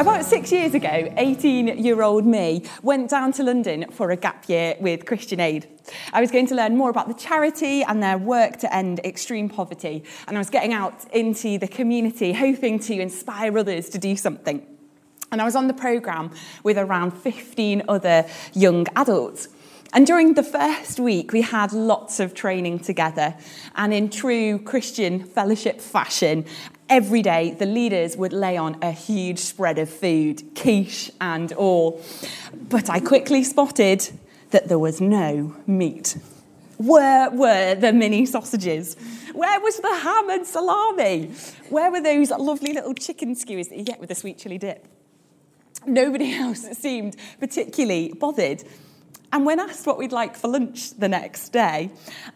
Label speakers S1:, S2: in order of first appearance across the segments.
S1: About six years ago, 18 year old me went down to London for a gap year with Christian Aid. I was going to learn more about the charity and their work to end extreme poverty, and I was getting out into the community hoping to inspire others to do something. And I was on the programme with around 15 other young adults. And during the first week, we had lots of training together. And in true Christian fellowship fashion, every day the leaders would lay on a huge spread of food, quiche and all. But I quickly spotted that there was no meat. Where were the mini sausages? Where was the ham and salami? Where were those lovely little chicken skewers that you get with the sweet chili dip? Nobody else seemed particularly bothered. And when asked what we'd like for lunch the next day,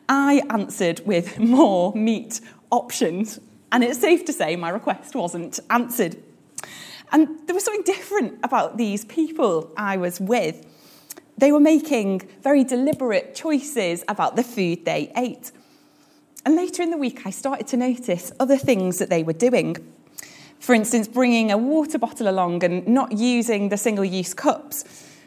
S1: I answered with more meat options. And it's safe to say my request wasn't answered. And there was something different about these people I was with. They were making very deliberate choices about the food they ate. And later in the week, I started to notice other things that they were doing. For instance, bringing a water bottle along and not using the single use cups.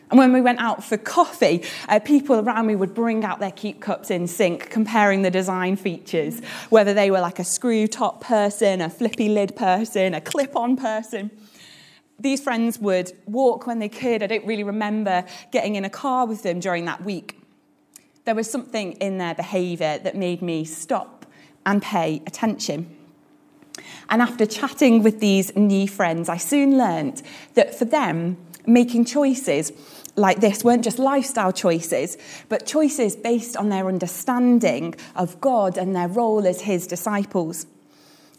S1: And when we went out for coffee, uh, people around me would bring out their keep cups in sync, comparing the design features, whether they were like a screw top person, a flippy lid person, a clip on person. These friends would walk when they could. I don't really remember getting in a car with them during that week. There was something in their behaviour that made me stop and pay attention. And after chatting with these new friends, I soon learnt that for them, making choices like this weren't just lifestyle choices, but choices based on their understanding of God and their role as his disciples.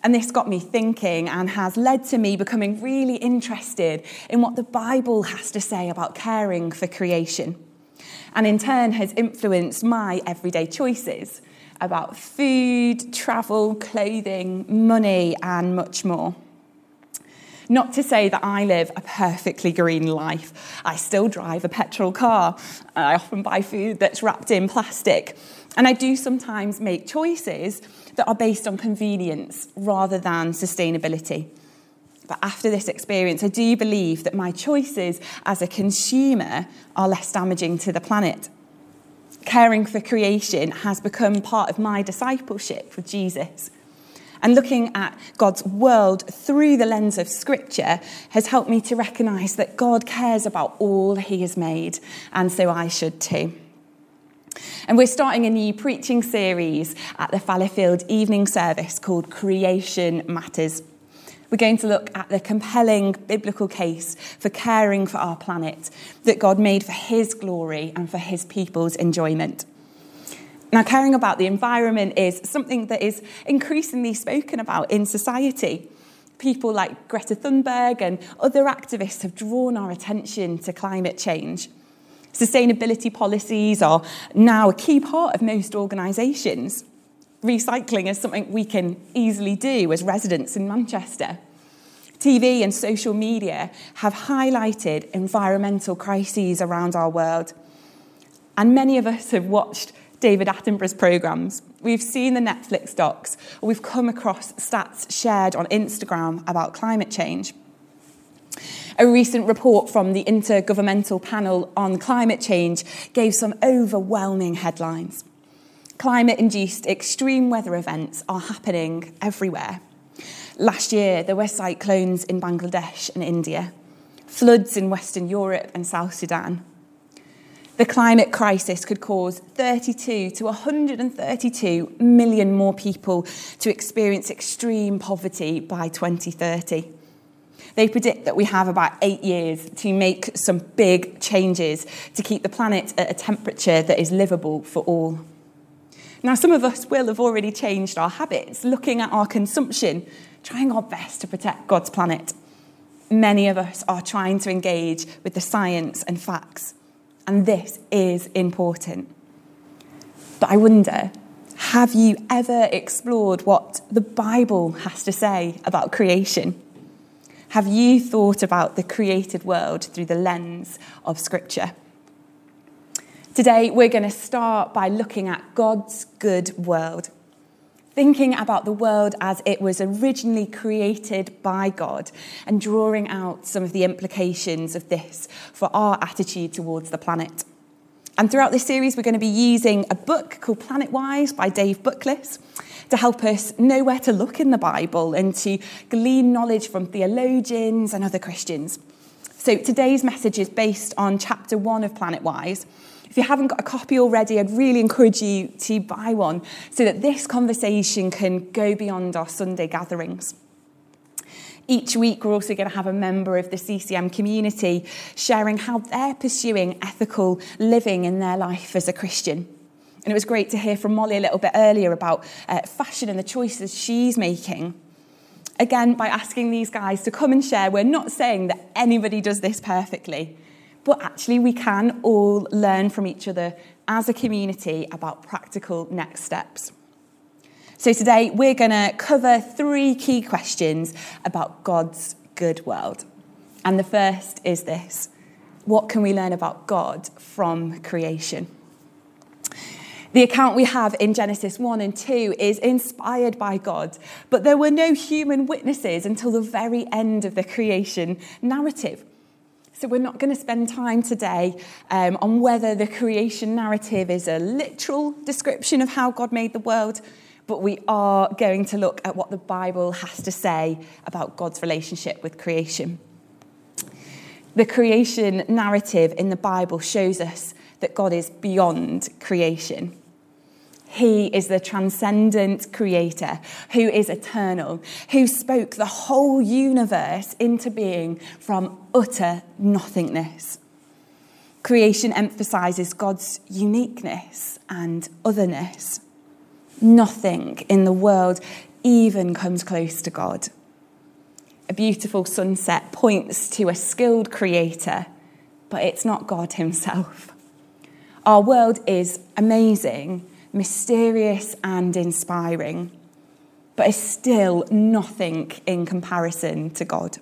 S1: And this got me thinking and has led to me becoming really interested in what the Bible has to say about caring for creation. And in turn, has influenced my everyday choices about food, travel, clothing, money, and much more. Not to say that I live a perfectly green life. I still drive a petrol car. I often buy food that's wrapped in plastic. And I do sometimes make choices that are based on convenience rather than sustainability. But after this experience, I do believe that my choices as a consumer are less damaging to the planet. Caring for creation has become part of my discipleship with Jesus. And looking at God's world through the lens of Scripture has helped me to recognise that God cares about all He has made, and so I should too. And we're starting a new preaching series at the Fallowfield evening service called Creation Matters. We're going to look at the compelling biblical case for caring for our planet that God made for His glory and for His people's enjoyment. Now, caring about the environment is something that is increasingly spoken about in society. People like Greta Thunberg and other activists have drawn our attention to climate change. Sustainability policies are now a key part of most organisations. Recycling is something we can easily do as residents in Manchester. TV and social media have highlighted environmental crises around our world. And many of us have watched David Attenborough's programmes. We've seen the Netflix docs, or we've come across stats shared on Instagram about climate change. A recent report from the Intergovernmental Panel on Climate Change gave some overwhelming headlines. Climate induced extreme weather events are happening everywhere. Last year, there were cyclones in Bangladesh and India, floods in Western Europe and South Sudan, the climate crisis could cause 32 to 132 million more people to experience extreme poverty by 2030. They predict that we have about eight years to make some big changes to keep the planet at a temperature that is livable for all. Now, some of us will have already changed our habits, looking at our consumption, trying our best to protect God's planet. Many of us are trying to engage with the science and facts and this is important. But I wonder, have you ever explored what the Bible has to say about creation? Have you thought about the created world through the lens of Scripture? Today, we're going to start by looking at God's good world, thinking about the world as it was originally created by God, and drawing out some of the implications of this for our attitude towards the planet. And throughout this series, we're going to be using a book called Planetwise by Dave Bookless to help us know where to look in the Bible and to glean knowledge from theologians and other Christians. So today's message is based on chapter one of Planetwise. If you haven't got a copy already, I'd really encourage you to buy one so that this conversation can go beyond our Sunday gatherings. Each week, we're also going to have a member of the CCM community sharing how they're pursuing ethical living in their life as a Christian. And it was great to hear from Molly a little bit earlier about uh, fashion and the choices she's making. Again, by asking these guys to come and share, we're not saying that anybody does this perfectly, but actually, we can all learn from each other as a community about practical next steps. So, today we're going to cover three key questions about God's good world. And the first is this What can we learn about God from creation? The account we have in Genesis 1 and 2 is inspired by God, but there were no human witnesses until the very end of the creation narrative. So, we're not going to spend time today um, on whether the creation narrative is a literal description of how God made the world, but we are going to look at what the Bible has to say about God's relationship with creation. The creation narrative in the Bible shows us that God is beyond creation. He is the transcendent creator who is eternal, who spoke the whole universe into being from utter nothingness. Creation emphasizes God's uniqueness and otherness. Nothing in the world even comes close to God. A beautiful sunset points to a skilled creator, but it's not God Himself. Our world is amazing, mysterious, and inspiring, but is still nothing in comparison to God.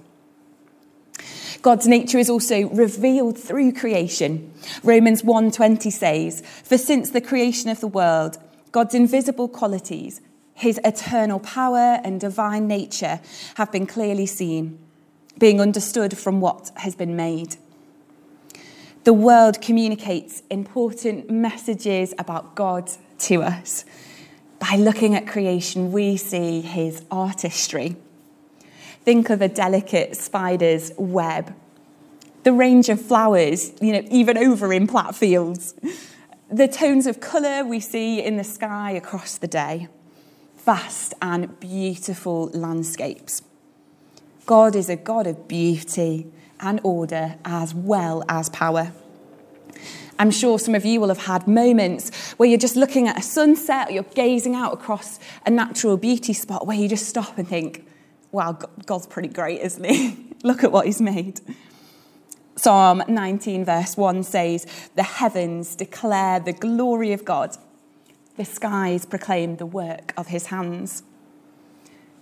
S1: God's nature is also revealed through creation. Romans 1:20 says, "For since the creation of the world, God's invisible qualities, his eternal power and divine nature have been clearly seen, being understood from what has been made." the world communicates important messages about God to us. By looking at creation, we see his artistry. Think of a delicate spider's web, the range of flowers, you know, even over in Platt Fields, the tones of colour we see in the sky across the day, vast and beautiful landscapes. God is a God of beauty and order as well as power. I'm sure some of you will have had moments where you're just looking at a sunset or you're gazing out across a natural beauty spot where you just stop and think, wow, God's pretty great, isn't he? Look at what he's made. Psalm 19, verse 1 says, The heavens declare the glory of God, the skies proclaim the work of his hands.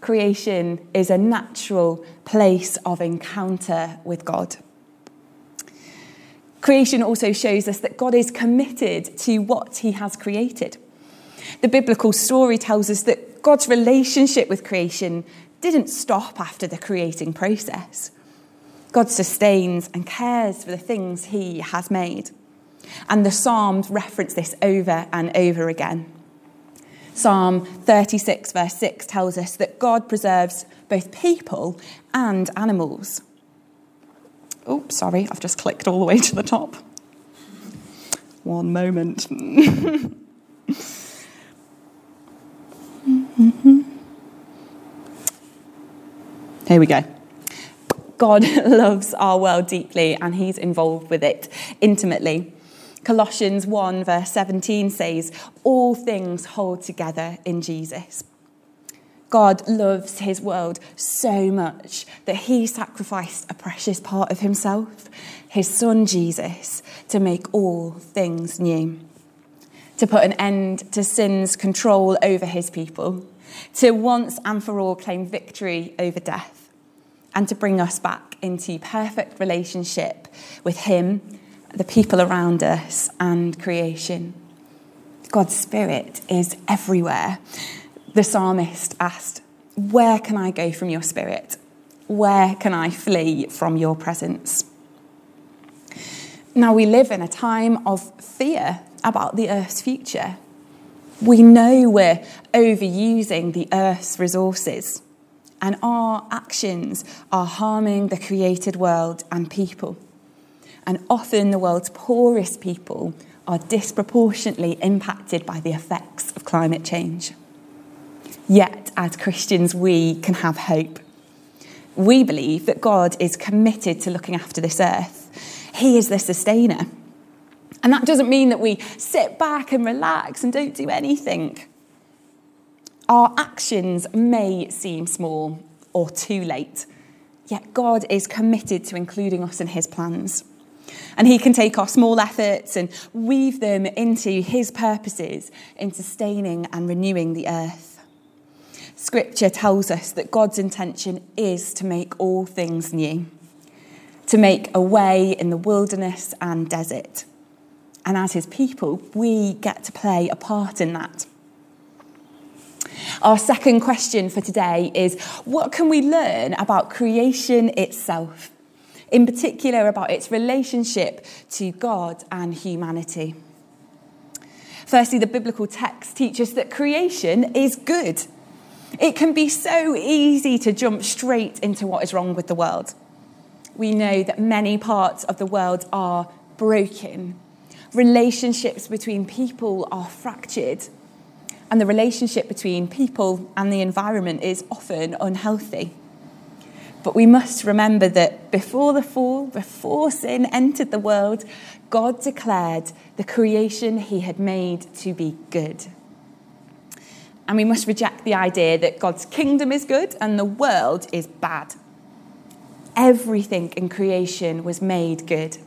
S1: Creation is a natural place of encounter with God. Creation also shows us that God is committed to what he has created. The biblical story tells us that God's relationship with creation didn't stop after the creating process. God sustains and cares for the things he has made. And the Psalms reference this over and over again. Psalm 36, verse 6 tells us that God preserves both people and animals. Oh, sorry, I've just clicked all the way to the top. One moment. Here we go. God loves our world deeply and he's involved with it intimately. Colossians 1, verse 17 says, All things hold together in Jesus. God loves his world so much that he sacrificed a precious part of himself, his son Jesus, to make all things new. to put an end to sin's control over his people, to once and for all claim victory over death, and to bring us back into perfect relationship with him, the people around us, and creation. God's Spirit is everywhere. The psalmist asked, Where can I go from your Spirit? Where can I flee from your presence? Now, we live in a time of fear about the Earth's future. We know we're overusing the Earth's resources, and our actions are harming the created world and people. And often the world's poorest people are disproportionately impacted by the effects of climate change. Yet, as Christians, we can have hope. We believe that God is committed to looking after this earth. He is the sustainer. And that doesn't mean that we sit back and relax and don't do anything. Our actions may seem small or too late, yet God is committed to including us in his plans. And he can take our small efforts and weave them into his purposes in sustaining and renewing the earth. Scripture tells us that God's intention is to make all things new, to make a way in the wilderness and desert and as his people, we get to play a part in that. Our second question for today is what can we learn about creation itself? In particular, about its relationship to God and humanity. Firstly, the biblical text teaches that creation is good. It can be so easy to jump straight into what is wrong with the world. We know that many parts of the world are broken relationships between people are fractured, and the relationship between people and the environment is often unhealthy. But we must remember that before the fall, before sin entered the world, God declared the creation he had made to be good. And we must reject the idea that God's kingdom is good and the world is bad. Everything in creation was made good.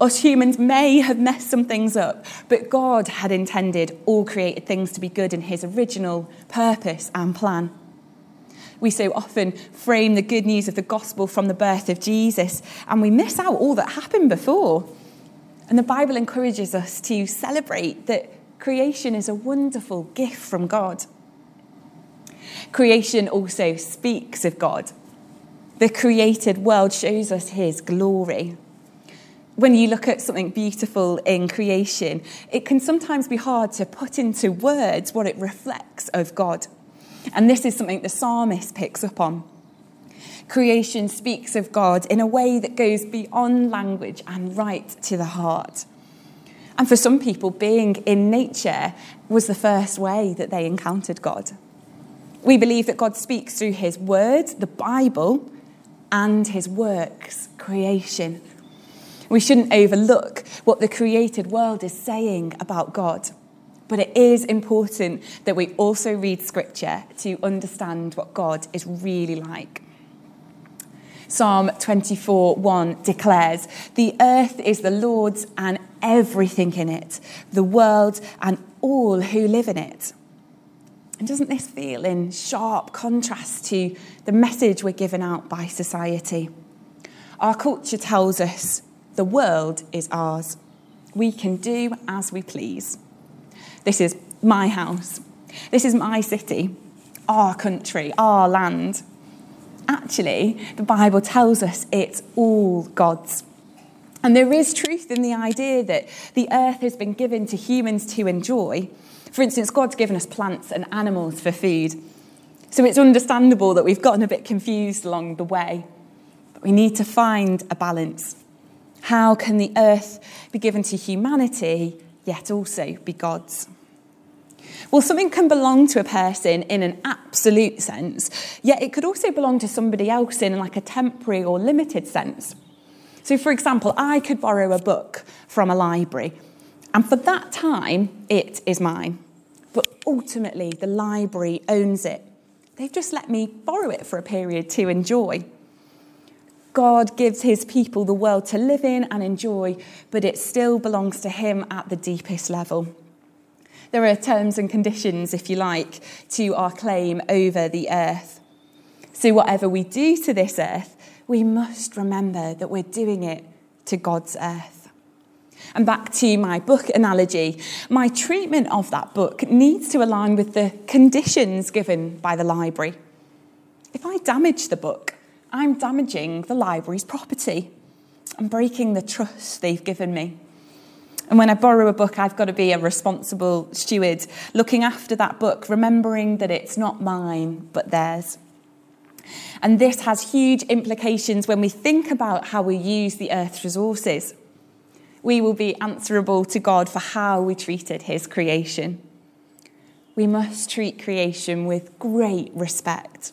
S1: Us humans may have messed some things up, but God had intended all created things to be good in His original purpose and plan. We so often frame the good news of the gospel from the birth of Jesus, and we miss out all that happened before. And the Bible encourages us to celebrate that creation is a wonderful gift from God. Creation also speaks of God. The created world shows us His glory when you look at something beautiful in creation, it can sometimes be hard to put into words what it reflects of God. And this is something the psalmist picks up on. Creation speaks of God in a way that goes beyond language and right to the heart. And for some people, being in nature was the first way that they encountered God. We believe that God speaks through his word, the Bible, and his works, creation. We shouldn't overlook what the created world is saying about God. But it is important that we also read scripture to understand what God is really like. Psalm 24 1 declares, The earth is the Lord's and everything in it, the world and all who live in it. And doesn't this feel in sharp contrast to the message we're given out by society? Our culture tells us the world is ours. We can do as we please. This is my house. This is my city, our country, our land. Actually, the Bible tells us it's all God's. And there is truth in the idea that the earth has been given to humans to enjoy. For instance, God's given us plants and animals for food. So it's understandable that we've gotten a bit confused along the way. But we need to find a balance. How can the earth be given to humanity, yet also be God's? Well, something can belong to a person in an absolute sense, yet it could also belong to somebody else in like a temporary or limited sense. So, for example, I could borrow a book from a library, and for that time, it is mine. But ultimately, the library owns it. They've just let me borrow it for a period to enjoy. God gives his people the world to live in and enjoy, but it still belongs to him at the deepest level. There are terms and conditions, if you like, to our claim over the earth. So, whatever we do to this earth, we must remember that we're doing it to God's earth. And back to my book analogy, my treatment of that book needs to align with the conditions given by the library. If I damage the book, I'm damaging the library's property. I'm breaking the trust they've given me. And when I borrow a book, I've got to be a responsible steward, looking after that book, remembering that it's not mine, but theirs. And this has huge implications when we think about how we use the earth's resources. We will be answerable to God for how we treated his creation. We must treat creation with great respect.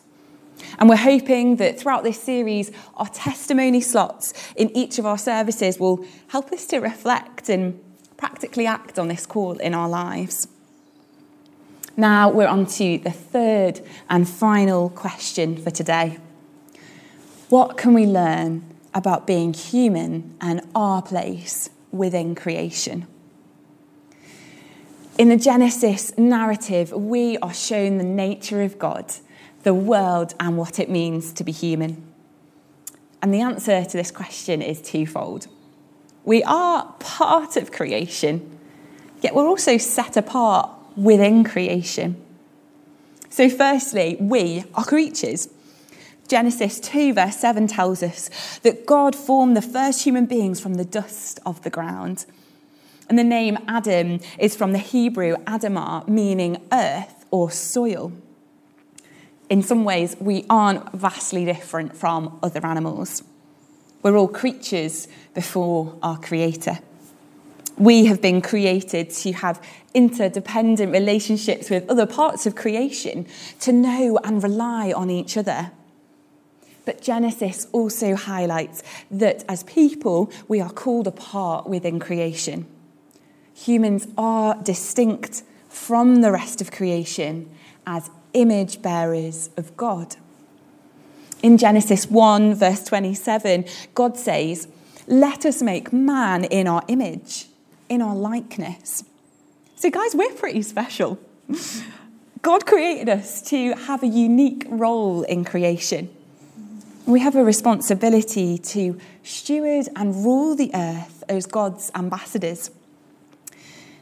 S1: And we're hoping that throughout this series, our testimony slots in each of our services will help us to reflect and practically act on this call in our lives. Now we're on to the third and final question for today. What can we learn about being human and our place within creation? In the Genesis narrative, we are shown the nature of God, the world, and what it means to be human. And the answer to this question is twofold. We are part of creation, yet we're also set apart within creation. So, firstly, we are creatures. Genesis 2, verse 7 tells us that God formed the first human beings from the dust of the ground. And the name Adam is from the Hebrew Adamah, meaning earth or soil. In some ways, we aren't vastly different from other animals. We're all creatures before our Creator. We have been created to have interdependent relationships with other parts of creation, to know and rely on each other. But Genesis also highlights that as people, we are called apart within creation. Humans are distinct from the rest of creation as image bearers of God. In Genesis 1, verse 27, God says, Let us make man in our image, in our likeness. So, guys, we're pretty special. God created us to have a unique role in creation. We have a responsibility to steward and rule the earth as God's ambassadors.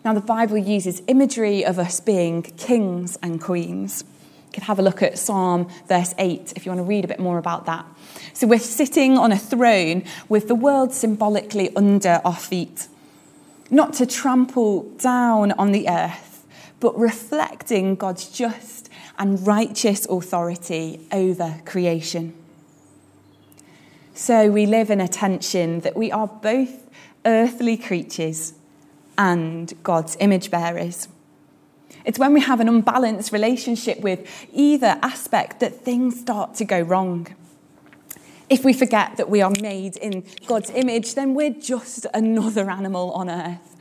S1: Now, the Bible uses imagery of us being kings and queens. Can have a look at Psalm verse 8 if you want to read a bit more about that. So we're sitting on a throne with the world symbolically under our feet, not to trample down on the earth, but reflecting God's just and righteous authority over creation. So we live in a tension that we are both earthly creatures and God's image bearers. It's when we have an unbalanced relationship with either aspect that things start to go wrong. If we forget that we are made in God's image, then we're just another animal on earth.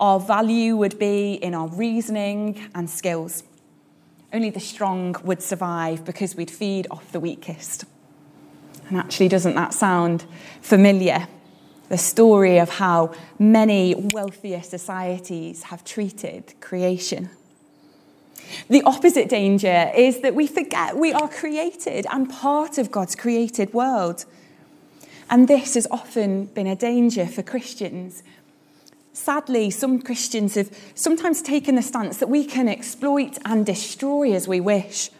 S1: Our value would be in our reasoning and skills. Only the strong would survive because we'd feed off the weakest. And actually, doesn't that sound familiar? The story of how many wealthier societies have treated creation. The opposite danger is that we forget we are created and part of God's created world. And this has often been a danger for Christians. Sadly, some Christians have sometimes taken the stance that we can exploit and destroy as we wish.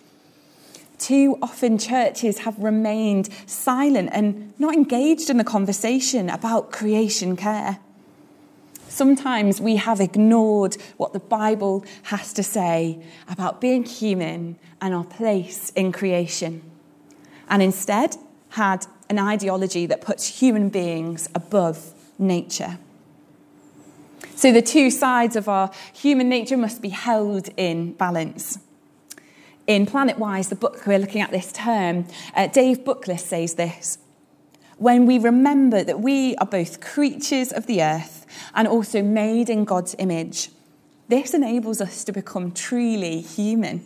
S1: Too often, churches have remained silent and not engaged in the conversation about creation care. Sometimes we have ignored what the Bible has to say about being human and our place in creation, and instead had an ideology that puts human beings above nature. So the two sides of our human nature must be held in balance. In Planetwise, the book we're looking at this term, uh, Dave Bookless says this When we remember that we are both creatures of the earth and also made in God's image. This enables us to become truly human,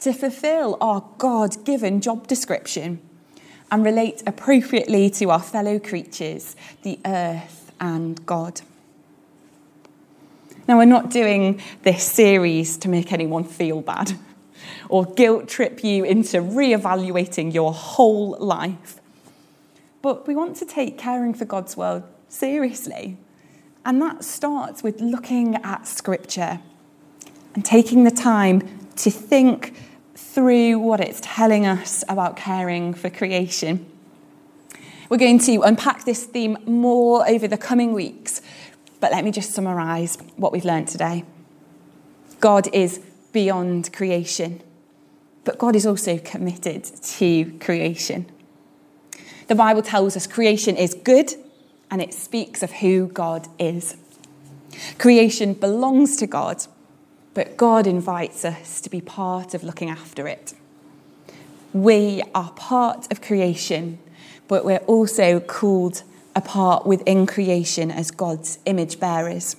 S1: to fulfill our God given job description and relate appropriately to our fellow creatures, the earth and God. Now, we're not doing this series to make anyone feel bad or guilt trip you into re-evaluating your whole life. But we want to take caring for God's world seriously. And that starts with looking at Scripture and taking the time to think through what it's telling us about caring for creation. We're going to unpack this theme more over the coming weeks, but let me just summarise what we've learned today. God is beyond creation, but God is also committed to creation. The Bible tells us creation is good and it speaks of who God is. Creation belongs to God, but God invites us to be part of looking after it. We are part of creation, but we're also called apart within creation as God's image bearers.